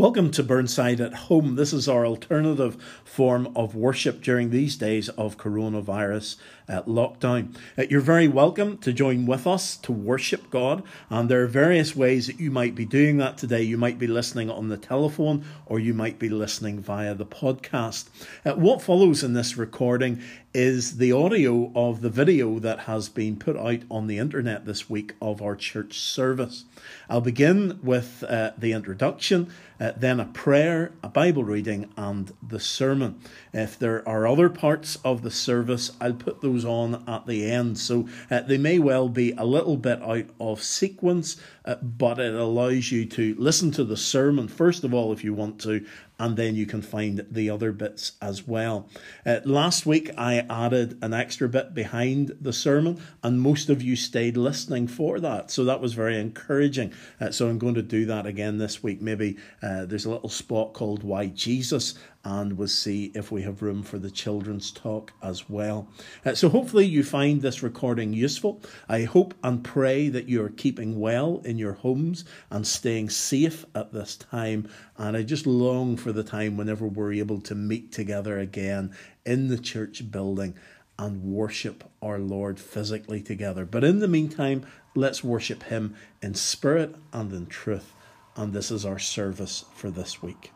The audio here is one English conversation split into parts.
Welcome to Burnside at Home. This is our alternative form of worship during these days of coronavirus uh, lockdown. Uh, you're very welcome to join with us to worship God, and there are various ways that you might be doing that today. You might be listening on the telephone, or you might be listening via the podcast. Uh, what follows in this recording is the audio of the video that has been put out on the internet this week of our church service. I'll begin with uh, the introduction, uh, then a prayer, a Bible reading, and the sermon. If there are other parts of the service, I'll put those on at the end. So uh, they may well be a little bit out of sequence, uh, but it allows you to listen to the sermon, first of all, if you want to, and then you can find the other bits as well. Uh, last week I added an extra bit behind the sermon, and most of you stayed listening for that. So that was very encouraging. Uh, so I'm going to do that again this week. Maybe uh, there's a little spot called Why Jesus, and we'll see if we have room for the children's talk as well. Uh, so hopefully you find this recording useful. I hope and pray that you are keeping well in your homes and staying safe at this time. And I just long for the time whenever we're able to meet together again in the church building and worship our Lord physically together. But in the meantime, let's worship Him in spirit and in truth. And this is our service for this week.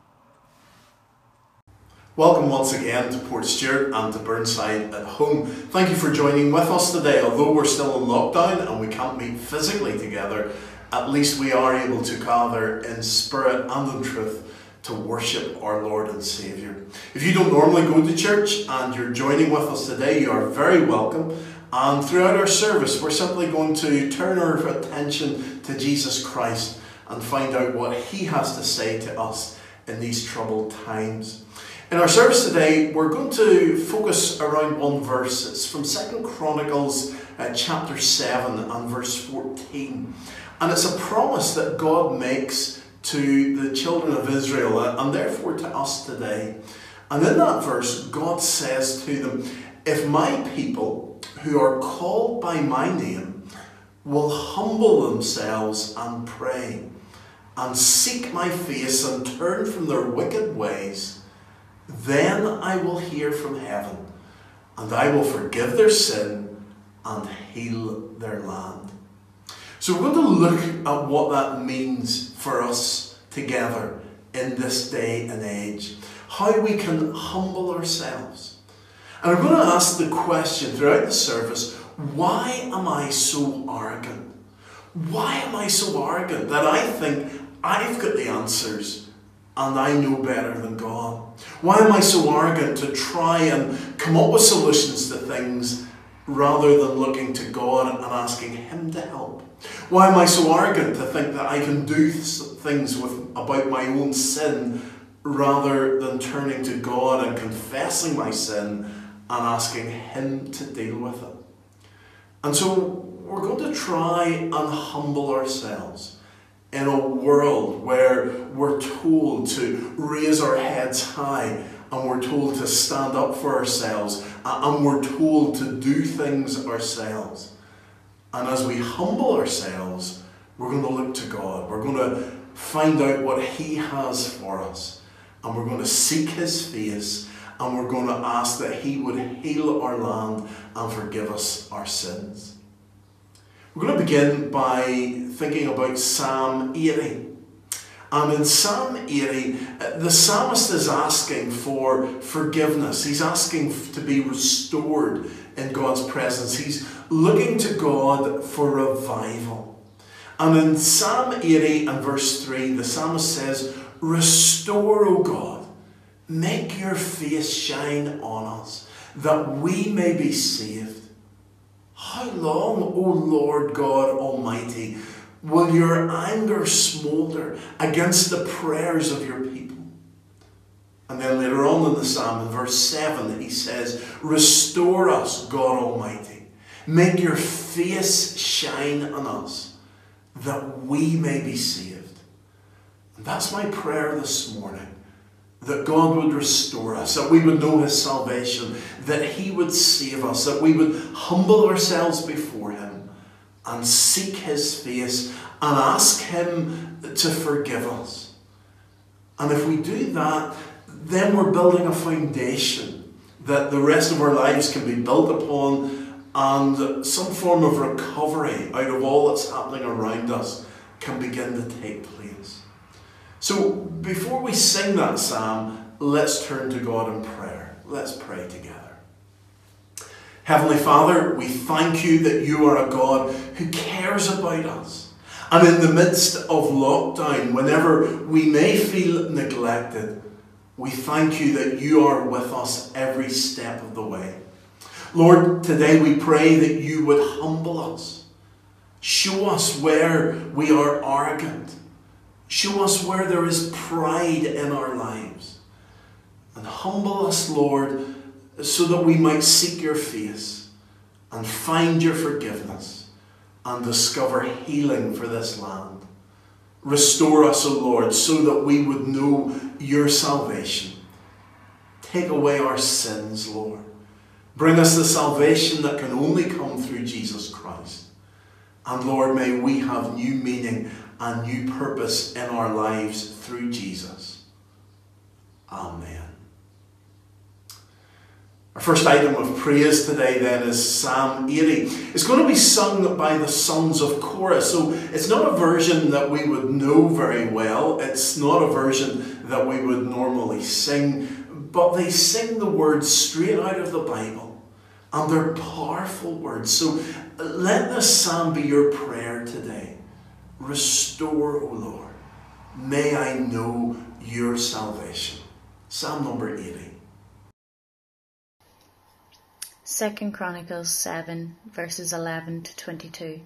Welcome once again to Portstewart and to Burnside at home. Thank you for joining with us today. Although we're still in lockdown and we can't meet physically together, at least we are able to gather in spirit and in truth to worship our Lord and Saviour. If you don't normally go to church and you're joining with us today, you are very welcome. And throughout our service, we're simply going to turn our attention to Jesus Christ and find out what He has to say to us in these troubled times. In our service today, we're going to focus around one verse. It's from Second Chronicles uh, chapter 7 and verse 14. And it's a promise that God makes to the children of Israel uh, and therefore to us today. And in that verse, God says to them, If my people who are called by my name will humble themselves and pray and seek my face and turn from their wicked ways, then I will hear from heaven, and I will forgive their sin and heal their land. So we're going to look at what that means for us together in this day and age. How we can humble ourselves. And we're going to ask the question throughout the service why am I so arrogant? Why am I so arrogant that I think I've got the answers and I know better than God? Why am I so arrogant to try and come up with solutions to things rather than looking to God and asking Him to help? Why am I so arrogant to think that I can do things with, about my own sin rather than turning to God and confessing my sin and asking Him to deal with it? And so we're going to try and humble ourselves in a world where we're told to raise our heads high and we're told to stand up for ourselves and we're told to do things ourselves. And as we humble ourselves, we're going to look to God. We're going to find out what He has for us. And we're going to seek His face and we're going to ask that He would heal our land and forgive us our sins. We're going to begin by thinking about Psalm 80. And in Psalm 80, uh, the psalmist is asking for forgiveness. He's asking to be restored in God's presence. He's looking to God for revival. And in Psalm 80 and verse 3, the psalmist says, Restore, O God, make your face shine on us, that we may be saved. How long, O Lord God Almighty, will your anger smolder against the prayers of your people? And then later on in the psalm, in verse 7, he says, Restore us, God Almighty. Make your face shine on us, that we may be saved. And that's my prayer this morning that God would restore us, that we would know His salvation, that He would save us, that we would humble ourselves before Him and seek His face and ask Him to forgive us. And if we do that, then we're building a foundation that the rest of our lives can be built upon and some form of recovery out of all that's happening around us can begin to take place. So before we sing that psalm, let's turn to God in prayer. Let's pray together. Heavenly Father, we thank you that you are a God who cares about us. And in the midst of lockdown, whenever we may feel neglected, we thank you that you are with us every step of the way. Lord, today we pray that you would humble us. Show us where we are arrogant. Show us where there is pride in our lives. And humble us, Lord, so that we might seek your face and find your forgiveness and discover healing for this land. Restore us, O Lord, so that we would know your salvation. Take away our sins, Lord. Bring us the salvation that can only come through Jesus Christ. And Lord, may we have new meaning and new purpose in our lives through Jesus. Amen. Our first item of praise today then is Psalm 80. It's going to be sung by the sons of Korah. So it's not a version that we would know very well. It's not a version that we would normally sing. But they sing the words straight out of the Bible. And they're powerful words. So uh, let this psalm be your prayer today. Restore, O Lord. May I know your salvation. Psalm number 80. Second Chronicles 7 verses 11 to 22.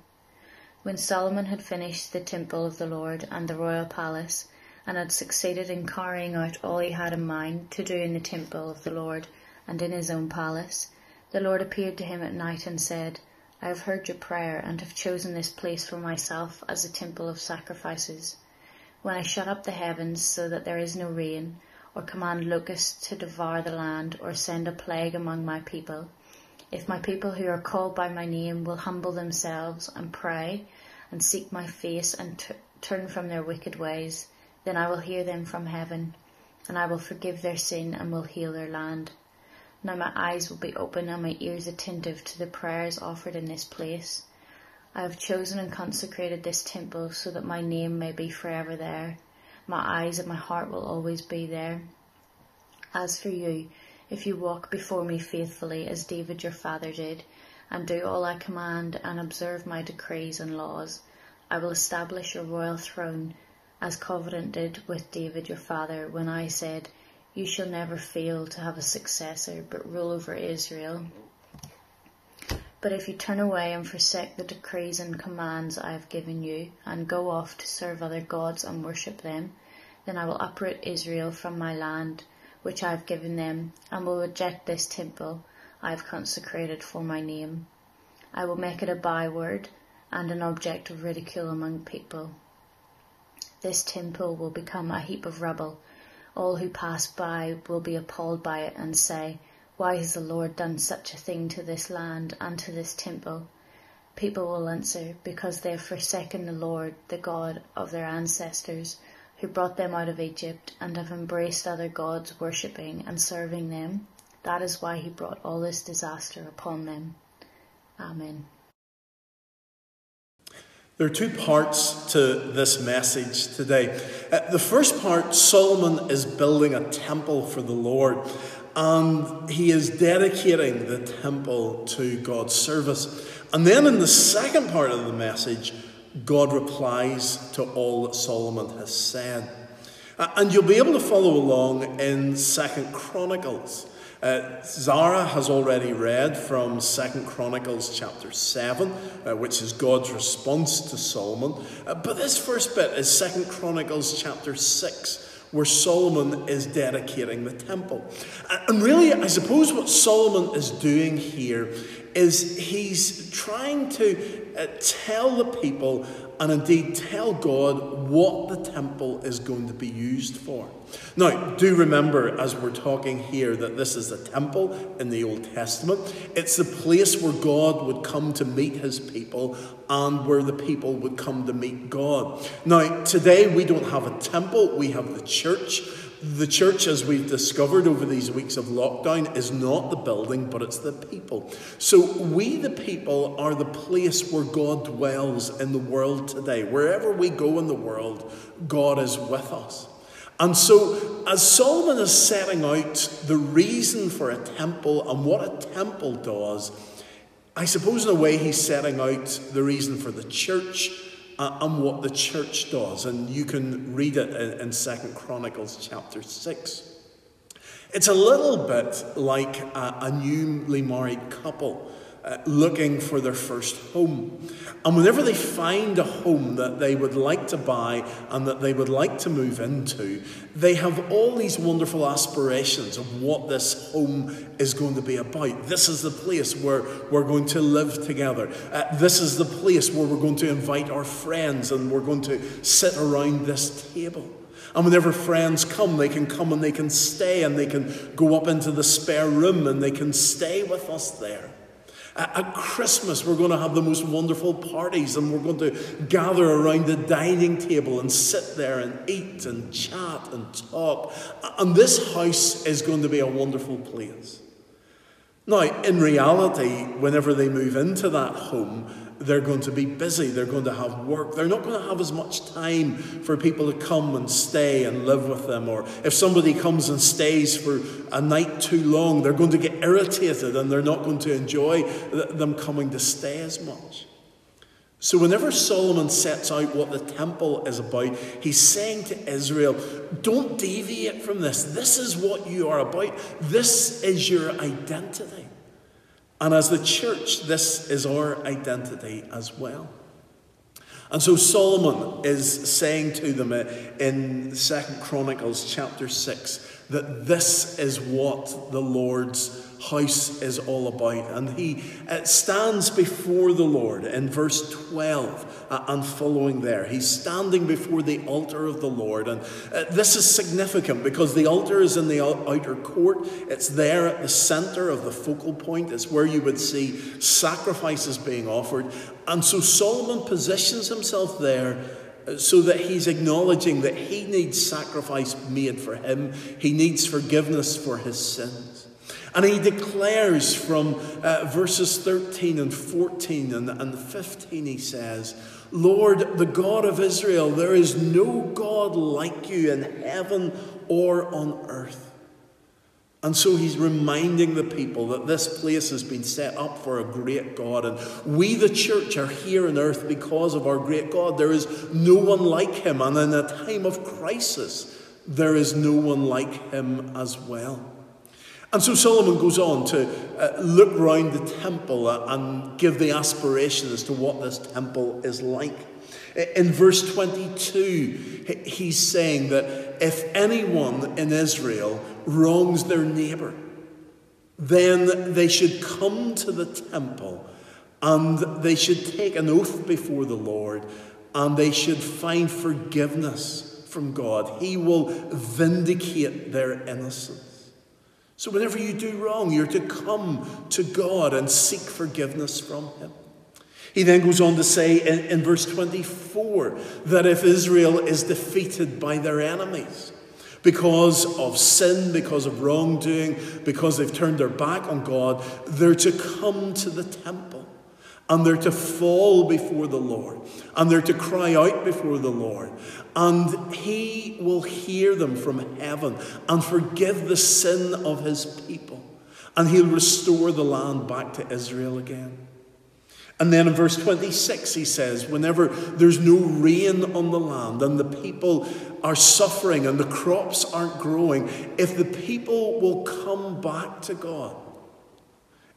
When Solomon had finished the temple of the Lord and the royal palace, and had succeeded in carrying out all he had in mind to do in the temple of the Lord and in his own palace, the Lord appeared to him at night and said, I have heard your prayer and have chosen this place for myself as a temple of sacrifices. When I shut up the heavens so that there is no rain, or command locusts to devour the land, or send a plague among my people, if my people who are called by my name will humble themselves and pray and seek my face and t- turn from their wicked ways, then I will hear them from heaven, and I will forgive their sin and will heal their land. Now my eyes will be open and my ears attentive to the prayers offered in this place. I have chosen and consecrated this temple so that my name may be forever there. My eyes and my heart will always be there. As for you, if you walk before me faithfully as David your father did, and do all I command and observe my decrees and laws, I will establish your royal throne as covenant did with David your father when I said, You shall never fail to have a successor, but rule over Israel. But if you turn away and forsake the decrees and commands I have given you, and go off to serve other gods and worship them, then I will uproot Israel from my land which I have given them, and will reject this temple I have consecrated for my name. I will make it a byword and an object of ridicule among people. This temple will become a heap of rubble. All who pass by will be appalled by it and say, Why has the Lord done such a thing to this land and to this temple? People will answer, Because they have forsaken the Lord, the God of their ancestors, who brought them out of Egypt and have embraced other gods, worshipping and serving them. That is why he brought all this disaster upon them. Amen. There are two parts to this message today. Uh, the first part, Solomon is building a temple for the Lord, and he is dedicating the temple to God's service. And then in the second part of the message, God replies to all that Solomon has said. And you'll be able to follow along in Second Chronicles. Uh, Zara has already read from Second Chronicles chapter 7, uh, which is God's response to Solomon. Uh, but this first bit is Second Chronicles chapter 6, where Solomon is dedicating the temple. And really, I suppose what Solomon is doing here is he's trying to uh, tell the people and indeed tell God what the temple is going to be used for. Now, do remember as we're talking here that this is the temple in the Old Testament. It's the place where God would come to meet his people and where the people would come to meet God. Now, today we don't have a temple, we have the church. The church, as we've discovered over these weeks of lockdown, is not the building, but it's the people. So, we, the people, are the place where God dwells in the world today. Wherever we go in the world, God is with us. And so, as Solomon is setting out the reason for a temple and what a temple does, I suppose in a way he's setting out the reason for the church and what the church does. And you can read it in, in Second Chronicles chapter 6. It's a little bit like a, a newly married couple uh, looking for their first home. And whenever they find a home that they would like to buy and that they would like to move into, they have all these wonderful aspirations of what this home is going to be about. This is the place where we're going to live together. Uh, this is the place where we're going to invite our friends and we're going to sit around this table. And whenever friends come, they can come and they can stay and they can go up into the spare room and they can stay with us there. At Christmas, we're going to have the most wonderful parties and we're going to gather around the dining table and sit there and eat and chat and talk. And this house is going to be a wonderful place. Now, in reality, whenever they move into that home, they're going to be busy, they're going to have work, they're not going to have as much time for people to come and stay and live with them. Or if somebody comes and stays for a night too long, they're going to get irritated and they're not going to enjoy them coming to stay as much. So, whenever Solomon sets out what the temple is about, he's saying to Israel, Don't deviate from this. This is what you are about, this is your identity. And as the church, this is our identity as well. And so Solomon is saying to them in Second Chronicles chapter 6 that this is what the Lord's house is all about. And he uh, stands before the Lord in verse 12 uh, and following there. He's standing before the altar of the Lord. And uh, this is significant because the altar is in the outer court, it's there at the center of the focal point, it's where you would see sacrifices being offered. And so Solomon positions himself there so that he's acknowledging that he needs sacrifice made for him, he needs forgiveness for his sins. And he declares from uh, verses 13 and 14 and, and 15, he says, Lord, the God of Israel, there is no God like you in heaven or on earth. And so he's reminding the people that this place has been set up for a great God. And we, the church, are here on earth because of our great God. There is no one like him. And in a time of crisis, there is no one like him as well. And so Solomon goes on to uh, look round the temple and give the aspiration as to what this temple is like. In verse 22, he's saying that if anyone in Israel wrongs their neighbor, then they should come to the temple and they should take an oath before the Lord and they should find forgiveness from God. He will vindicate their innocence. So, whenever you do wrong, you're to come to God and seek forgiveness from Him. He then goes on to say in, in verse 24 that if Israel is defeated by their enemies, because of sin, because of wrongdoing, because they've turned their back on God, they're to come to the temple and they're to fall before the Lord and they're to cry out before the Lord. And He will hear them from heaven and forgive the sin of His people. And He'll restore the land back to Israel again. And then in verse 26, he says, whenever there's no rain on the land and the people are suffering and the crops aren't growing, if the people will come back to God,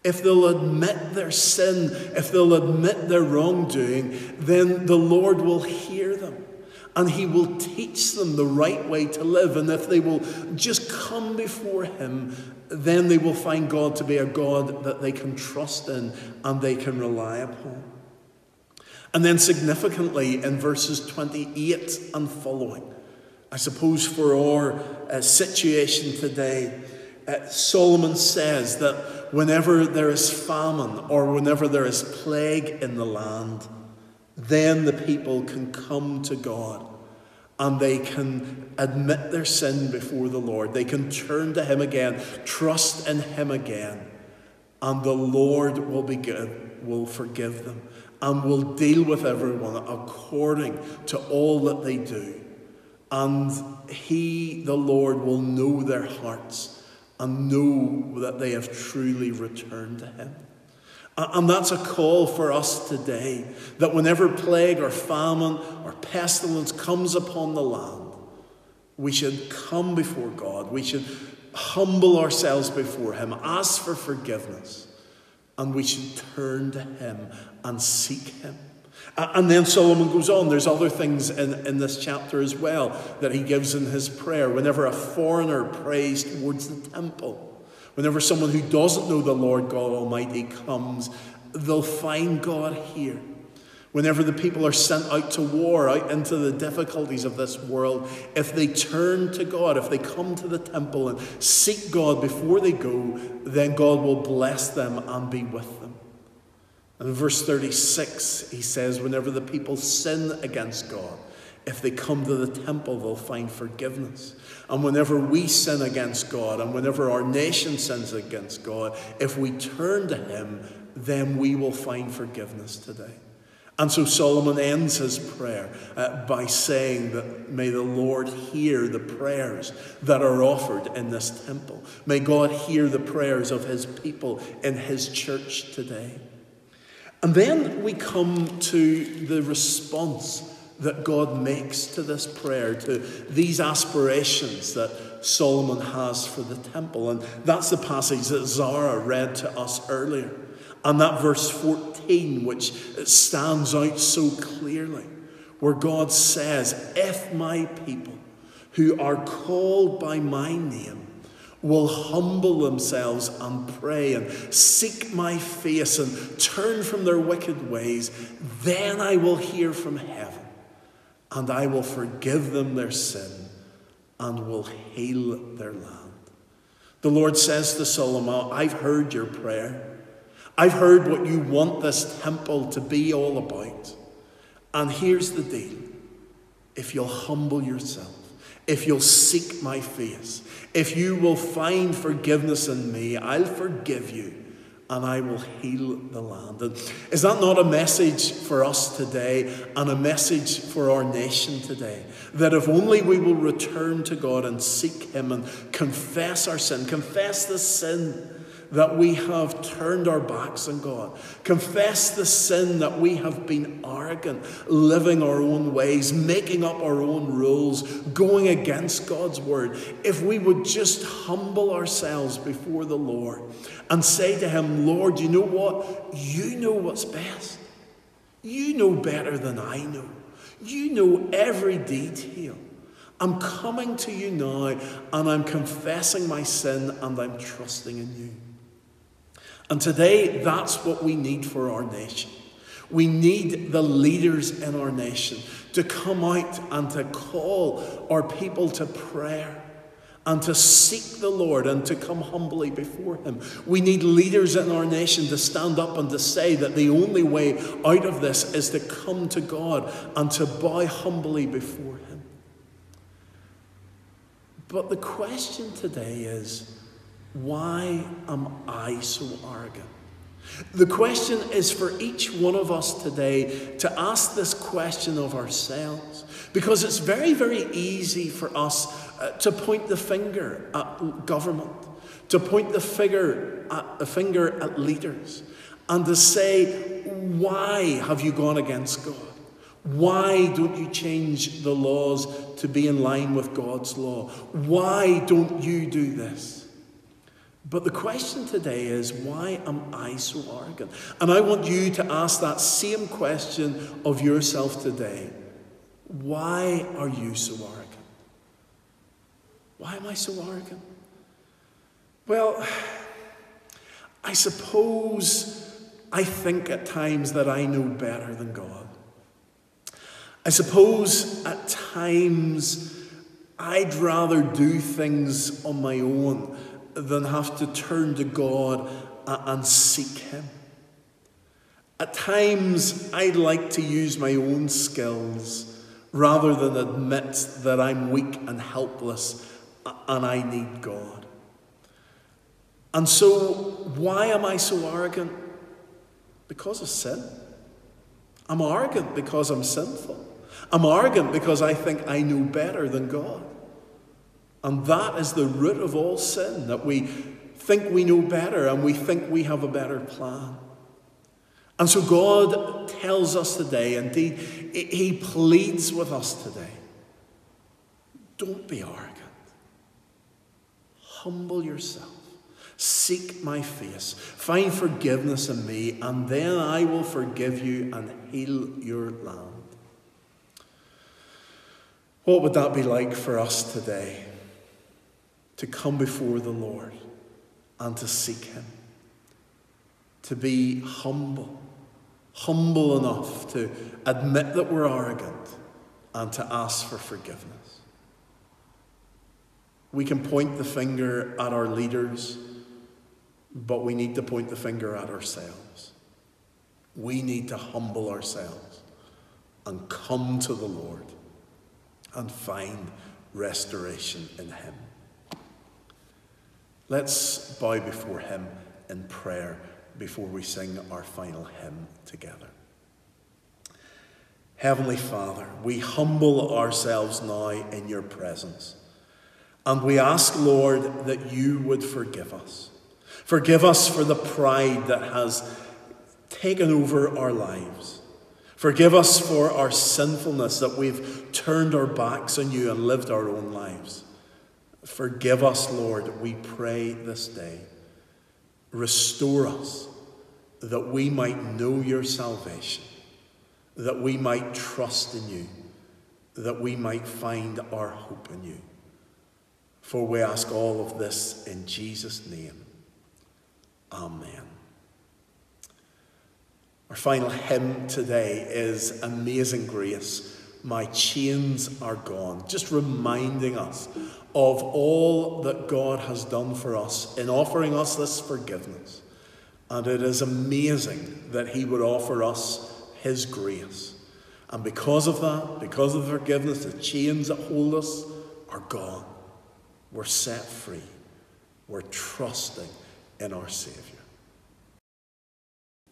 if they'll admit their sin, if they'll admit their wrongdoing, then the Lord will hear them and He will teach them the right way to live. And if they will just come before Him then they will find God to be a God that they can trust in and they can rely upon. And then significantly in verses 28 and following, I suppose for our uh, situation today, uh, Solomon says that whenever there is famine or whenever there is plague in the land, then the people can come to God and they can admit their sin before the Lord. They can turn to Him again, trust in Him again, and the Lord will be good, will forgive them, and will deal with everyone according to all that they do. And He, the Lord, will know their hearts and know that they have truly returned to Him. And that's a call for us today that whenever plague or famine or pestilence comes upon the land, we should come before God. We should humble ourselves before Him, ask for forgiveness, and we should turn to Him and seek Him. And then Solomon goes on. There's other things in, in this chapter as well that he gives in his prayer. Whenever a foreigner prays towards the temple, Whenever someone who doesn't know the Lord God Almighty comes, they'll find God here. Whenever the people are sent out to war, out into the difficulties of this world, if they turn to God, if they come to the temple and seek God before they go, then God will bless them and be with them. And in verse 36, he says, Whenever the people sin against God, if they come to the temple, they'll find forgiveness. And whenever we sin against God, and whenever our nation sins against God, if we turn to Him, then we will find forgiveness today. And so Solomon ends his prayer uh, by saying that may the Lord hear the prayers that are offered in this temple. May God hear the prayers of his people in his church today. And then we come to the response that God makes to this prayer, to these aspirations that Solomon has for the temple. And that's the passage that Zara read to us earlier. And that verse 14, which stands out so clearly, where God says, If my people who are called by my name will humble themselves and pray and seek my face and turn from their wicked ways, then I will hear from heaven and I will forgive them their sin and will heal their land. The Lord says to Solomon, I've heard your prayer. I've heard what you want this temple to be all about. And here's the deal if you'll humble yourself, if you'll seek my face, if you will find forgiveness in me, I'll forgive you and I will heal the land. And is that not a message for us today and a message for our nation today? That if only we will return to God and seek Him and confess our sin, confess the sin that we have turned our backs on God. Confess the sin that we have been arrogant, living our own ways, making up our own rules, going against God's word. If we would just humble ourselves before the Lord and say to Him, Lord, you know what? You know what's best. You know better than I know. You know every detail. I'm coming to you now and I'm confessing my sin and I'm trusting in you. And today, that's what we need for our nation. We need the leaders in our nation to come out and to call our people to prayer and to seek the Lord and to come humbly before Him. We need leaders in our nation to stand up and to say that the only way out of this is to come to God and to bow humbly before Him. But the question today is why am I so arrogant? The question is for each one of us today to ask this question of ourselves because it's very, very easy for us uh, to point the finger at government, to point the finger at, the finger at leaders, and to say, Why have you gone against God? Why don't you change the laws to be in line with God's law? Why don't you do this? But the question today is, why am I so arrogant? And I want you to ask that same question of yourself today. Why are you so arrogant? Why am I so arrogant? Well, I suppose I think at times that I know better than God. I suppose at times I'd rather do things on my own than have to turn to God and seek Him. At times, I'd like to use my own skills rather than admit that I'm weak and helpless and I need God. And so, why am I so arrogant? Because of sin. I'm arrogant because I'm sinful. I'm arrogant because I think I know better than God. And that is the root of all sin that we think we know better and we think we have a better plan. And so God tells us today, indeed, He pleads with us today don't be arrogant. Humble yourself. Seek my face. Find forgiveness in me, and then I will forgive you and heal your land. What would that be like for us today? To come before the Lord and to seek Him. To be humble humble enough to admit that we're arrogant and to ask for forgiveness. We can point the finger at our leaders, but we need to point the finger at ourselves. We need to humble ourselves and come to the Lord and find restoration in Him. Let's bow before Him in prayer before we sing our final hymn together. Heavenly Father, we humble ourselves now in your presence. And we ask, Lord, that you would forgive us. Forgive us for the pride that has taken over our lives. Forgive us for our sinfulness that we've turned our backs on you and lived our own lives. Forgive us, Lord, we pray this day. Restore us that we might know your salvation, that we might trust in you, that we might find our hope in you. For we ask all of this in Jesus' name. Amen. Our final hymn today is Amazing Grace. My chains are gone. Just reminding us of all that God has done for us in offering us this forgiveness. And it is amazing that He would offer us His grace. And because of that, because of the forgiveness, the chains that hold us are gone. We're set free. We're trusting in our Saviour.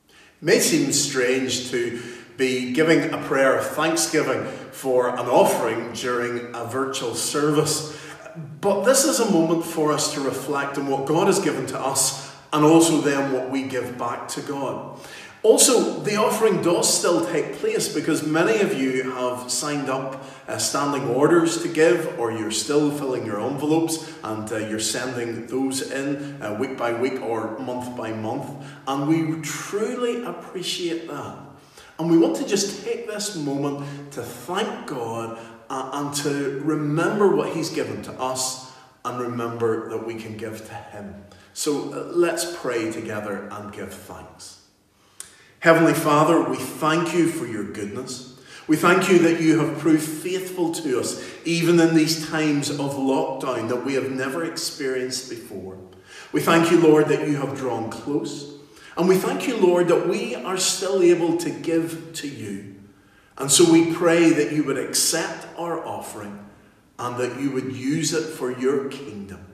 It may seem strange to be giving a prayer of thanksgiving for an offering during a virtual service. But this is a moment for us to reflect on what God has given to us and also then what we give back to God. Also, the offering does still take place because many of you have signed up uh, standing orders to give, or you're still filling your envelopes and uh, you're sending those in uh, week by week or month by month. And we truly appreciate that. And we want to just take this moment to thank God uh, and to remember what He's given to us and remember that we can give to Him. So uh, let's pray together and give thanks. Heavenly Father, we thank you for your goodness. We thank you that you have proved faithful to us, even in these times of lockdown that we have never experienced before. We thank you, Lord, that you have drawn close. And we thank you, Lord, that we are still able to give to you. And so we pray that you would accept our offering and that you would use it for your kingdom.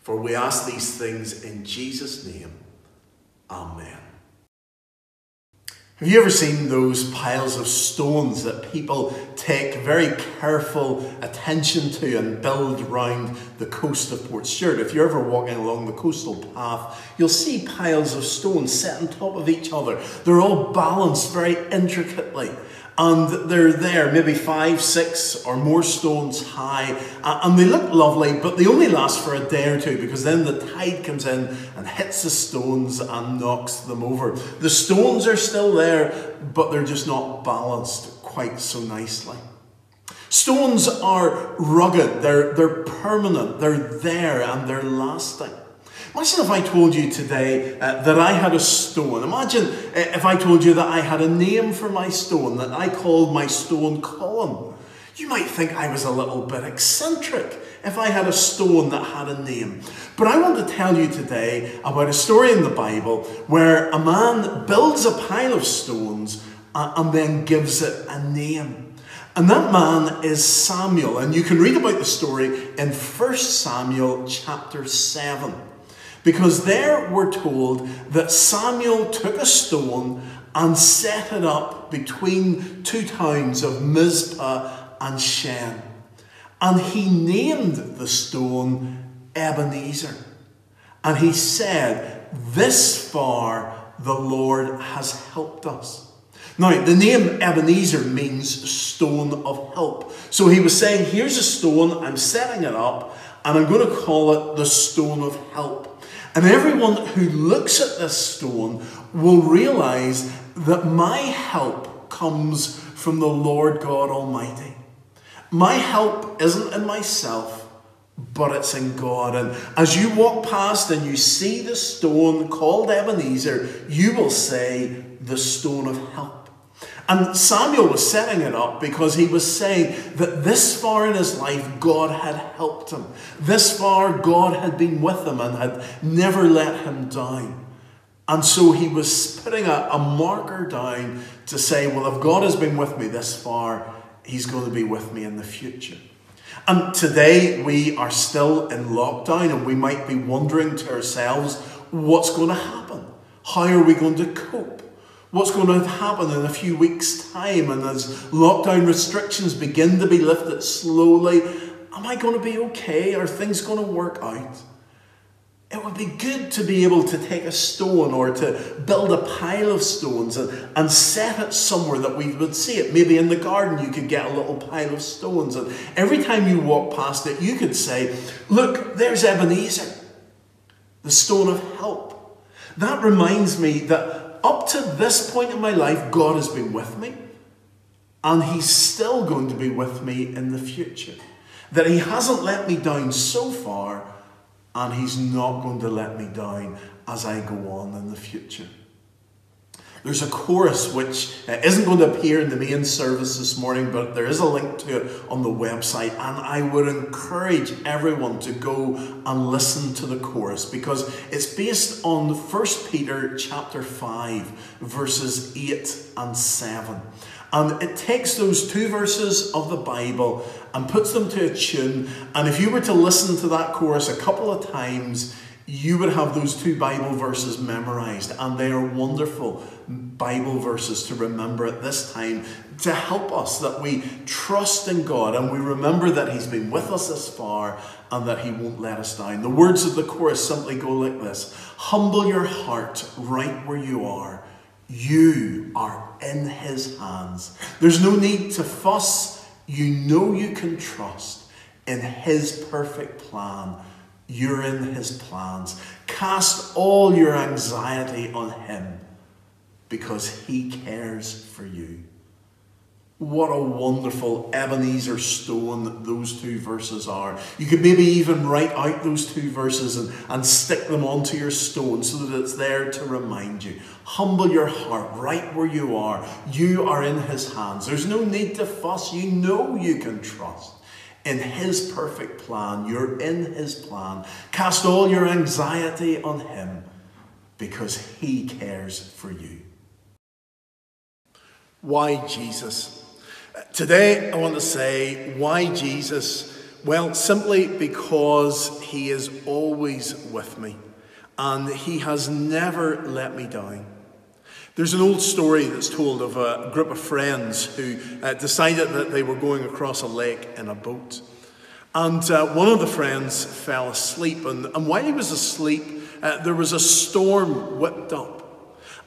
For we ask these things in Jesus' name. Amen. Have you ever seen those piles of stones that people take very careful attention to and build round the coast of Portstewart? If you're ever walking along the coastal path, you'll see piles of stones set on top of each other. They're all balanced very intricately and they're there, maybe five, six, or more stones high, and they look lovely, but they only last for a day or two because then the tide comes in and hits the stones and knocks them over. The stones are still there, but they're just not balanced quite so nicely. Stones are rugged, they're, they're permanent, they're there, and they're lasting. Imagine if I told you today uh, that I had a stone. Imagine uh, if I told you that I had a name for my stone, that I called my stone Colin. You might think I was a little bit eccentric if I had a stone that had a name. But I want to tell you today about a story in the Bible where a man builds a pile of stones uh, and then gives it a name. And that man is Samuel. And you can read about the story in 1 Samuel chapter 7. Because there we're told that Samuel took a stone and set it up between two towns of Mizpah and Shen. And he named the stone Ebenezer. And he said, This far the Lord has helped us. Now, the name Ebenezer means stone of help. So he was saying, Here's a stone, I'm setting it up, and I'm going to call it the stone of help. And everyone who looks at this stone will realize that my help comes from the Lord God Almighty. My help isn't in myself, but it's in God. And as you walk past and you see the stone called Ebenezer, you will say, the stone of help. And Samuel was setting it up because he was saying that this far in his life, God had helped him. This far, God had been with him and had never let him down. And so he was putting a, a marker down to say, well, if God has been with me this far, he's going to be with me in the future. And today we are still in lockdown and we might be wondering to ourselves, what's going to happen? How are we going to cope? What's going to happen in a few weeks' time? And as lockdown restrictions begin to be lifted slowly, am I going to be okay? Are things going to work out? It would be good to be able to take a stone or to build a pile of stones and, and set it somewhere that we would see it. Maybe in the garden you could get a little pile of stones, and every time you walk past it, you could say, Look, there's Ebenezer, the stone of help. That reminds me that up to this point in my life, God has been with me, and He's still going to be with me in the future. That He hasn't let me down so far and He's not going to let me down as I go on in the future. There's a chorus which uh, isn't going to appear in the main service this morning, but there is a link to it on the website. And I would encourage everyone to go and listen to the chorus because it's based on 1 Peter chapter 5, verses 8 and 7. And it takes those two verses of the Bible and puts them to a tune. And if you were to listen to that chorus a couple of times, you would have those two Bible verses memorized. And they are wonderful Bible verses to remember at this time to help us that we trust in God and we remember that He's been with us this far and that He won't let us down. The words of the chorus simply go like this Humble your heart right where you are. You are in His hands. There's no need to fuss you know you can trust in His perfect plan. You're in His plans. Cast all your anxiety on Him because He cares for you. What a wonderful Ebenezer stone those two verses are. You could maybe even write out those two verses and, and stick them onto your stone so that it's there to remind you. Humble your heart right where you are. You are in His hands. There's no need to fuss. You know you can trust in His perfect plan. You're in His plan. Cast all your anxiety on Him because He cares for you. Why Jesus? Today, I want to say why Jesus? Well, simply because He is always with me and He has never let me down. There's an old story that's told of a group of friends who uh, decided that they were going across a lake in a boat. And uh, one of the friends fell asleep, and, and while he was asleep, uh, there was a storm whipped up.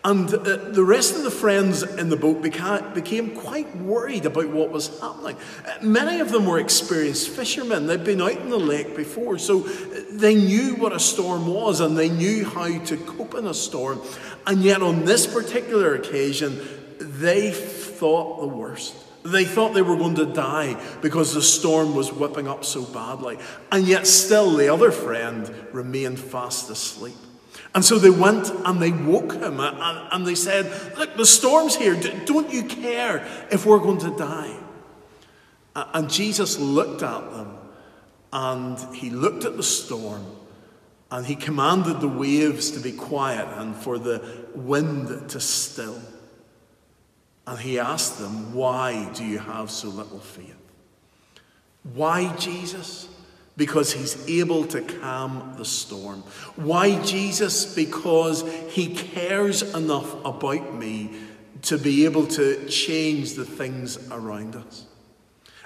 And uh, the rest of the friends in the boat beca- became quite worried about what was happening. Uh, many of them were experienced fishermen. They'd been out in the lake before, so uh, they knew what a storm was and they knew how to cope in a storm. And yet, on this particular occasion, they thought the worst. They thought they were going to die because the storm was whipping up so badly. And yet, still, the other friend remained fast asleep. And so they went and they woke him and, they said, Look, the storm's here. Don't you care if we're going to die? And Jesus looked at them and he looked at the storm and he commanded the waves to be quiet and for the wind to still. And he asked them, Why do you have so little faith? Why, Jesus? Because he's able to calm the storm. Why, Jesus? Because he cares enough about me to be able to change the things around us.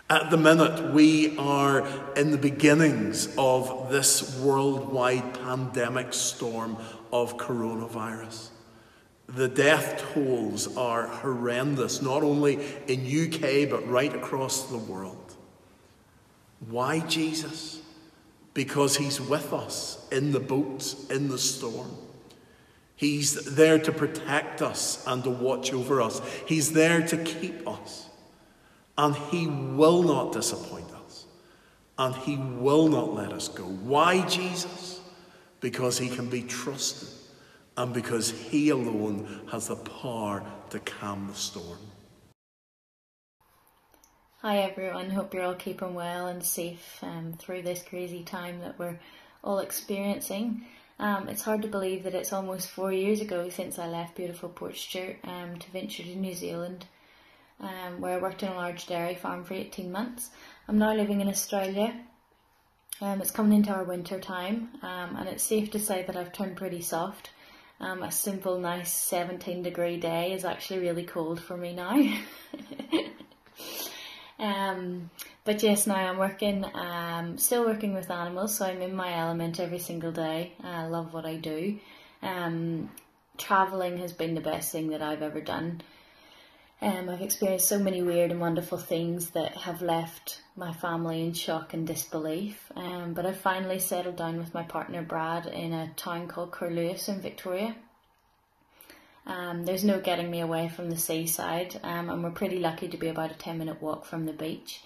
At the minute, we are in the beginnings of this worldwide pandemic storm of coronavirus. The death tolls are horrendous, not only in UK but right across the world. Why Jesus? Because he's with us in the boat, in the storm. He's there to protect us and to watch over us. He's there to keep us. And he will not disappoint us. And he will not let us go. Why Jesus? Because he can be trusted and because He alone has the power to calm the storm. Hi everyone, hope you're all keeping well and safe um, through this crazy time that we're all experiencing. Um, it's hard to believe that it's almost four years ago since I left beautiful Portstewart um, to venture to New Zealand, um, where I worked in a large dairy farm for 18 months. I'm now living in Australia. Um, it's coming into our winter time, um, and it's safe to say that I've turned pretty soft. Um, a simple, nice 17 degree day is actually really cold for me now. um, but yes, now I'm working, um, still working with animals, so I'm in my element every single day. I love what I do. Um, traveling has been the best thing that I've ever done. Um, I've experienced so many weird and wonderful things that have left my family in shock and disbelief. Um, but I finally settled down with my partner Brad in a town called Curlewis in Victoria. Um, there's no getting me away from the seaside, um, and we're pretty lucky to be about a 10 minute walk from the beach.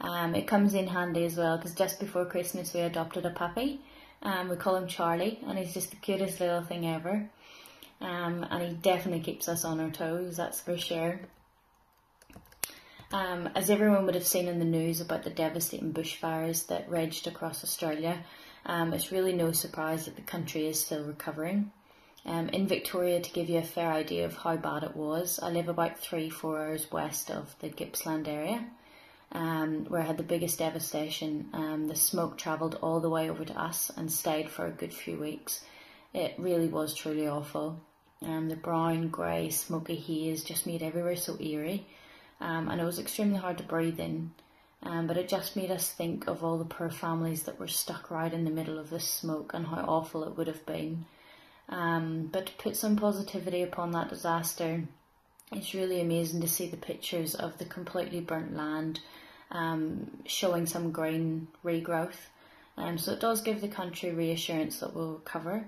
Um, it comes in handy as well because just before Christmas we adopted a puppy. Um, we call him Charlie, and he's just the cutest little thing ever. Um, and he definitely keeps us on our toes, that's for sure. Um, as everyone would have seen in the news about the devastating bushfires that raged across Australia, um, it's really no surprise that the country is still recovering. Um, in Victoria, to give you a fair idea of how bad it was, I live about three, four hours west of the Gippsland area, um, where I had the biggest devastation. Um, the smoke travelled all the way over to us and stayed for a good few weeks. It really was truly awful. Um, the brown, grey, smoky haze just made everywhere so eerie um, and it was extremely hard to breathe in. Um, but it just made us think of all the poor families that were stuck right in the middle of this smoke and how awful it would have been. Um, but to put some positivity upon that disaster, it's really amazing to see the pictures of the completely burnt land um, showing some green regrowth. Um, so it does give the country reassurance that we'll recover.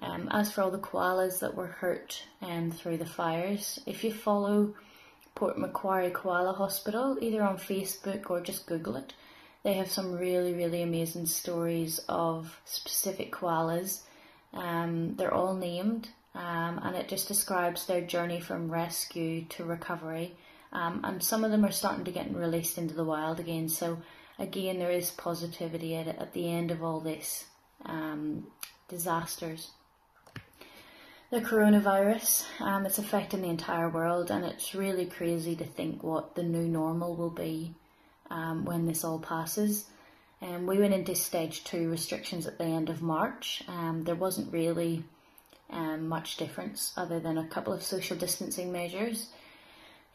Um, as for all the koalas that were hurt um, through the fires, if you follow Port Macquarie Koala Hospital, either on Facebook or just Google it. They have some really, really amazing stories of specific koalas. Um, they're all named, um, and it just describes their journey from rescue to recovery. Um, and some of them are starting to get released into the wild again. So, again, there is positivity at, at the end of all this um, disasters the coronavirus. Um, it's affecting the entire world, and it's really crazy to think what the new normal will be um, when this all passes. Um, we went into stage two restrictions at the end of March. Um, there wasn't really um, much difference other than a couple of social distancing measures.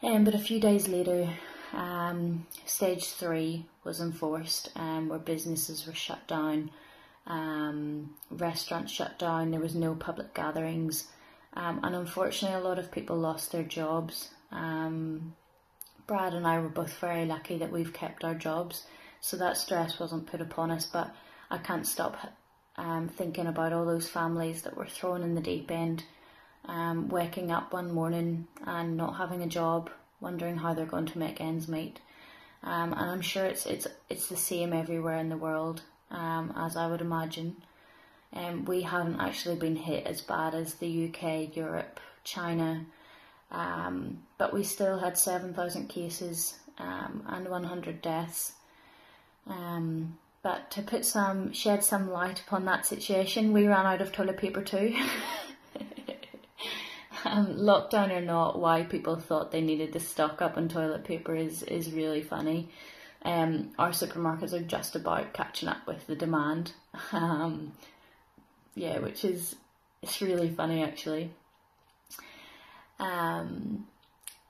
Um, but a few days later, um, stage three was enforced, um, where businesses were shut down um, restaurants shut down, there was no public gatherings, and unfortunately, a lot of people lost their jobs. Brad and I were both very lucky that we've kept our jobs, so that stress wasn't put upon us. But I can't stop um, thinking about all those families that were thrown in the deep end, um, waking up one morning and not having a job, wondering how they're going to make ends meet. Um, and I'm sure it's it's it's the same everywhere in the world, um, as I would imagine. Um, we haven't actually been hit as bad as the UK, Europe, China, um, but we still had 7,000 cases and 100 deaths. Um, but to put some, shed some light upon that situation, we ran out of toilet paper too. um, lockdown or not, why people thought they needed to stock up on toilet paper is, is really funny. Um, our supermarkets are just about catching up with the demand. Um, yeah, which is it's really funny actually. Um,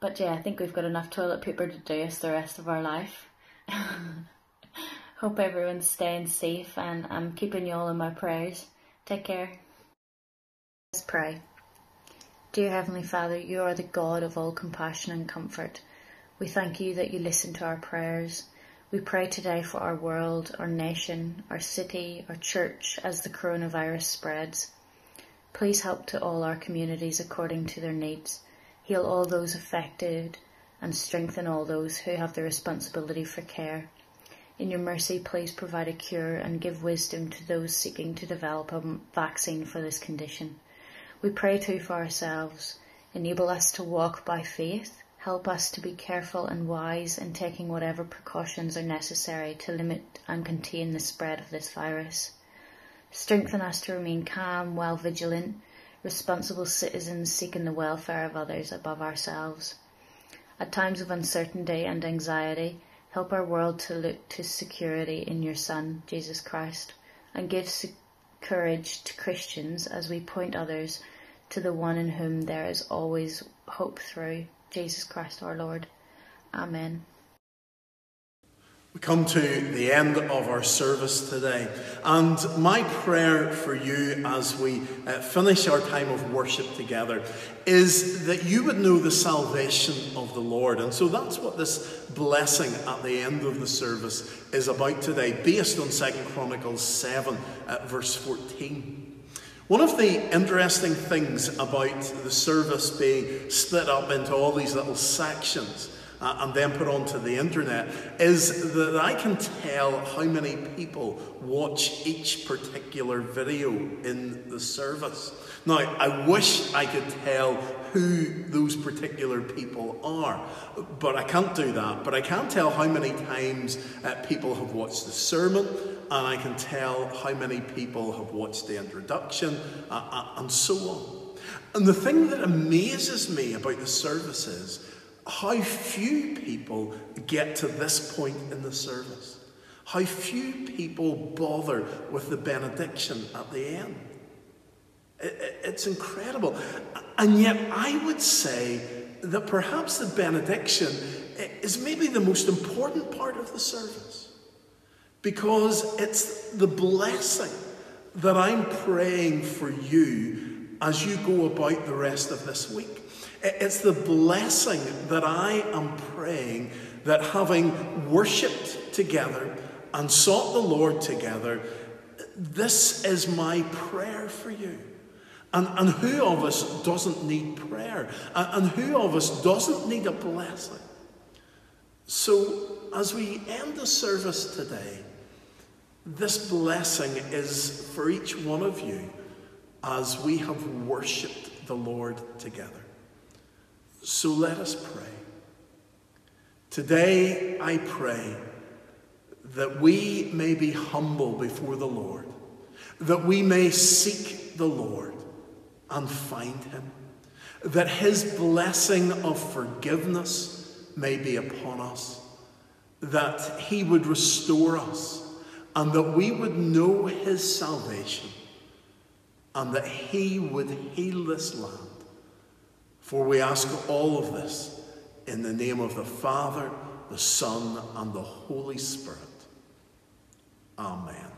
but yeah, I think we've got enough toilet paper to do us the rest of our life. Hope everyone's staying safe and I'm keeping you all in my prayers. Take care. Let's pray. Dear Heavenly Father, you are the God of all compassion and comfort. We thank you that you listen to our prayers. We pray today for our world, our nation, our city, our church as the coronavirus spreads. Please help to all our communities according to their needs. Heal all those affected and strengthen all those who have the responsibility for care. In your mercy, please provide a cure and give wisdom to those seeking to develop a vaccine for this condition. We pray too for ourselves. Enable us to walk by faith Help us to be careful and wise in taking whatever precautions are necessary to limit and contain the spread of this virus. Strengthen us to remain calm while vigilant, responsible citizens seeking the welfare of others above ourselves. At times of uncertainty and anxiety, help our world to look to security in your Son, Jesus Christ, and give courage to Christians as we point others to the one in whom there is always hope through. Jesus Christ our Lord. Amen. We come to the end of our service today, and my prayer for you as we uh, finish our time of worship together is that you would know the salvation of the Lord. And so that's what this blessing at the end of the service is about today, based on Second Chronicles 7, uh, verse 14. One of the interesting things about the service being split up into all these little sections uh, and then put onto the internet is that I can tell how many people watch each particular video in the service. Now, I wish I could tell who those particular people are, but I can't do that. But I can tell how many times uh, people have watched the sermon and I can tell how many people have watched the introduction, uh, uh, and so on. And the thing that amazes me about the service is how few people get to this point in the service. How few people bother with the benediction at the end. It's incredible. And yet, I would say that perhaps the benediction is maybe the most important part of the service because it's the blessing that I'm praying for you as you go about the rest of this week. It's the blessing that I am praying that having worshipped together and sought the Lord together, this is my prayer for you. And, and who of us doesn't need prayer? And, and who of us doesn't need a blessing? So, as we end the service today, this blessing is for each one of you as we have worshipped the Lord together. So let us pray. Today I pray that we may be humble before the Lord, that we may seek the Lord and find him, that his blessing of forgiveness may be upon us, that he would restore us and that we would know his salvation and that he would heal this land. For we ask all of this in the name of the Father, the Son, and the Holy Spirit. Amen.